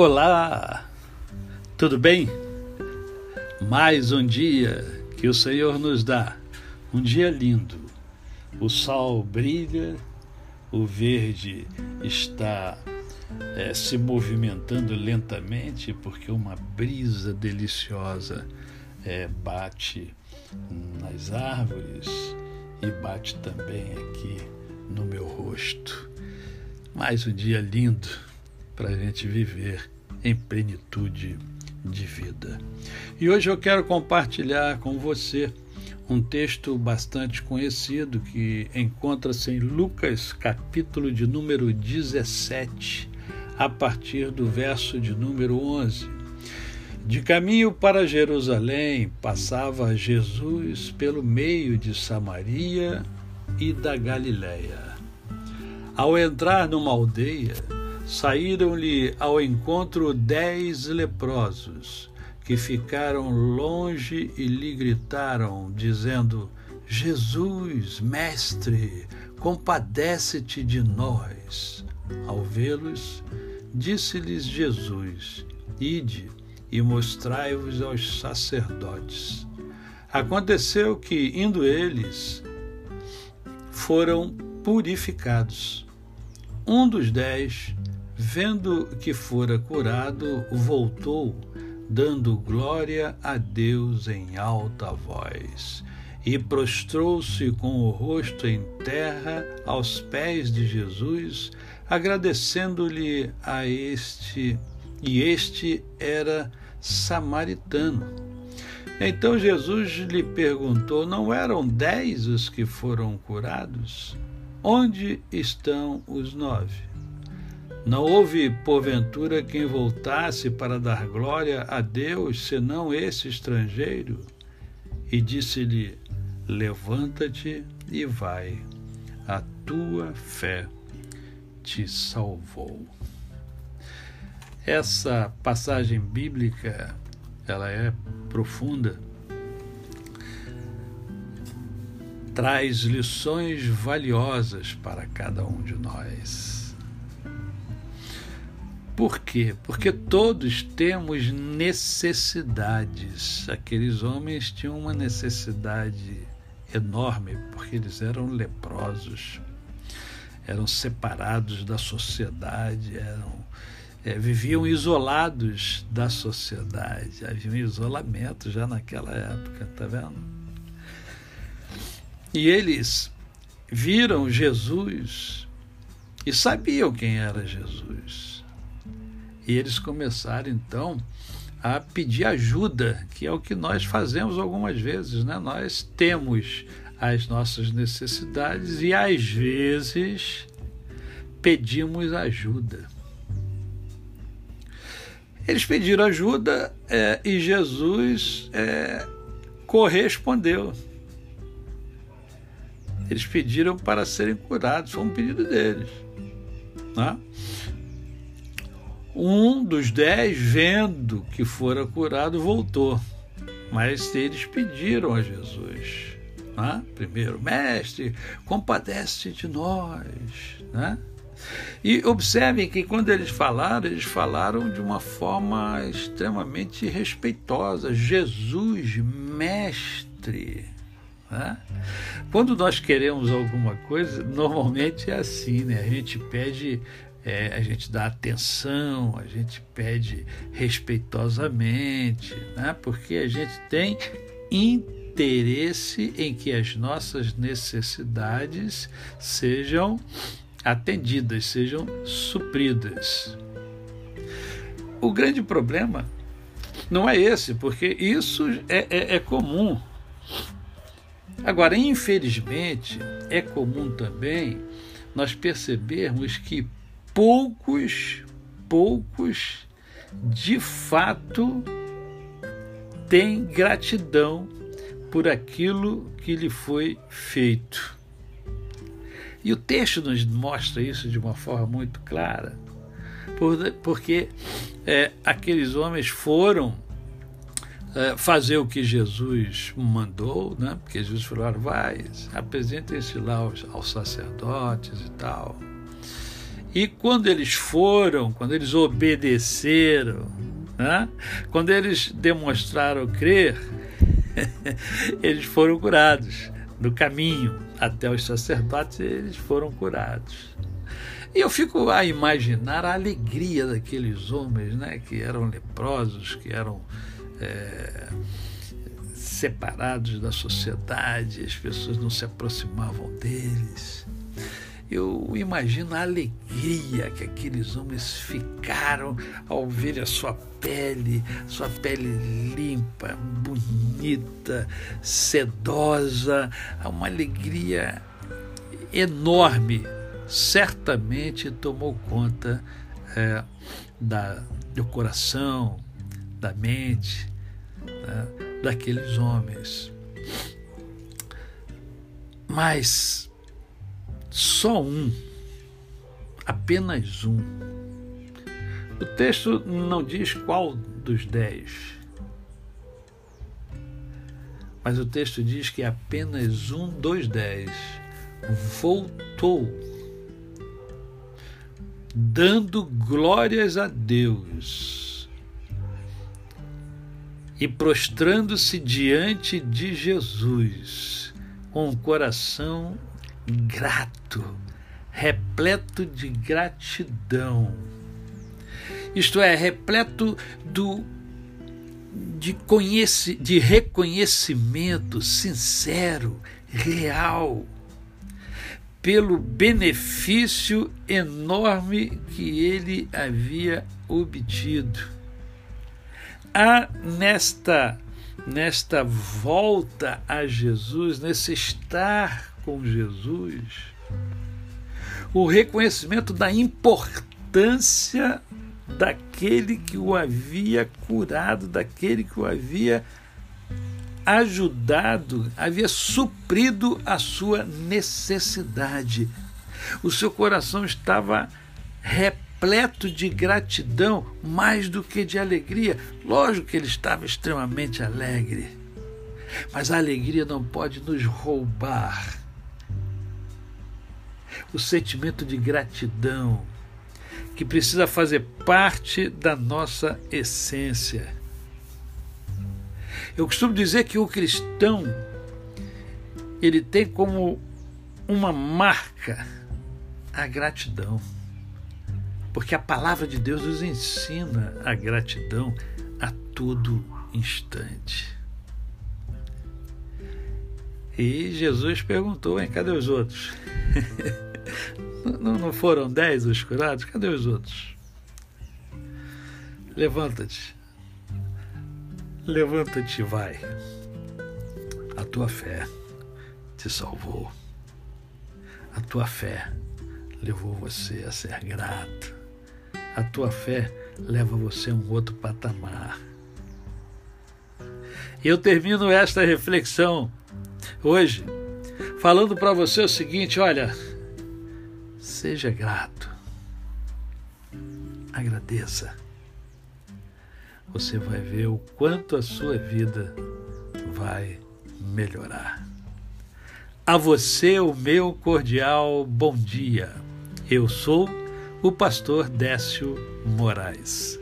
Olá, tudo bem? Mais um dia que o Senhor nos dá, um dia lindo. O sol brilha, o verde está é, se movimentando lentamente porque uma brisa deliciosa é, bate nas árvores e bate também aqui no meu rosto. Mais um dia lindo para a gente viver em plenitude de vida. E hoje eu quero compartilhar com você um texto bastante conhecido que encontra-se em Lucas, capítulo de número 17, a partir do verso de número 11. De caminho para Jerusalém, passava Jesus pelo meio de Samaria e da Galiléia. Ao entrar numa aldeia, saíram-lhe ao encontro dez leprosos, que ficaram longe e lhe gritaram, dizendo: Jesus, mestre, compadece-te de nós. Ao vê-los, disse-lhes Jesus: Ide e mostrai-vos aos sacerdotes. Aconteceu que, indo eles, foram purificados. Um dos dez Vendo que fora curado, voltou, dando glória a Deus em alta voz, e prostrou-se com o rosto em terra aos pés de Jesus, agradecendo-lhe a este, e este era samaritano. Então Jesus lhe perguntou: Não eram dez os que foram curados? Onde estão os nove? Não houve, porventura, quem voltasse para dar glória a Deus, senão esse estrangeiro? E disse-lhe: Levanta-te e vai, a tua fé te salvou. Essa passagem bíblica, ela é profunda, traz lições valiosas para cada um de nós. Por quê? Porque todos temos necessidades. Aqueles homens tinham uma necessidade enorme, porque eles eram leprosos, eram separados da sociedade, eram, é, viviam isolados da sociedade. Havia um isolamento já naquela época, tá vendo? E eles viram Jesus e sabiam quem era Jesus e eles começaram então a pedir ajuda, que é o que nós fazemos algumas vezes, né? Nós temos as nossas necessidades e às vezes pedimos ajuda. Eles pediram ajuda é, e Jesus é, correspondeu. Eles pediram para serem curados, foi um pedido deles. Né? Um dos dez, vendo que fora curado, voltou. Mas eles pediram a Jesus. Né? Primeiro, mestre, compadece de nós. Né? E observem que quando eles falaram, eles falaram de uma forma extremamente respeitosa. Jesus, mestre. Né? Quando nós queremos alguma coisa, normalmente é assim, né? A gente pede é, a gente dá atenção, a gente pede respeitosamente, né? porque a gente tem interesse em que as nossas necessidades sejam atendidas, sejam supridas. O grande problema não é esse, porque isso é, é, é comum. Agora, infelizmente, é comum também nós percebermos que poucos, poucos de fato têm gratidão por aquilo que lhe foi feito. E o texto nos mostra isso de uma forma muito clara, porque é, aqueles homens foram é, fazer o que Jesus mandou, né? porque Jesus falou: vai, apresentem-se lá aos, aos sacerdotes e tal E quando eles foram, quando eles obedeceram, né? quando eles demonstraram crer, eles foram curados. No caminho até os sacerdotes, eles foram curados. E eu fico a imaginar a alegria daqueles homens né, que eram leprosos, que eram é, separados da sociedade, as pessoas não se aproximavam deles. Eu imagino a alegria que aqueles homens ficaram ao ver a sua pele, sua pele limpa, bonita, sedosa, uma alegria enorme. Certamente tomou conta é, da, do coração, da mente né, daqueles homens. Mas só um, apenas um. O texto não diz qual dos dez, mas o texto diz que apenas um dos dez voltou, dando glórias a Deus e prostrando-se diante de Jesus com o coração grato, repleto de gratidão. Isto é, repleto do de, conhece, de reconhecimento sincero, real, pelo benefício enorme que ele havia obtido. Há nesta nesta volta a Jesus, nesse estar com Jesus, o reconhecimento da importância daquele que o havia curado, daquele que o havia ajudado, havia suprido a sua necessidade. O seu coração estava repleto de gratidão mais do que de alegria. Lógico que ele estava extremamente alegre, mas a alegria não pode nos roubar o sentimento de gratidão, que precisa fazer parte da nossa essência. Eu costumo dizer que o cristão ele tem como uma marca a gratidão. Porque a palavra de Deus nos ensina a gratidão a todo instante. E Jesus perguntou: hein, cadê os outros? Não, não foram dez os curados? Cadê os outros? Levanta-te. Levanta-te e vai. A tua fé te salvou. A tua fé levou você a ser grato. A tua fé leva você a um outro patamar. Eu termino esta reflexão hoje falando para você o seguinte: olha, Seja grato. Agradeça. Você vai ver o quanto a sua vida vai melhorar. A você, o meu cordial bom dia. Eu sou o pastor Décio Moraes.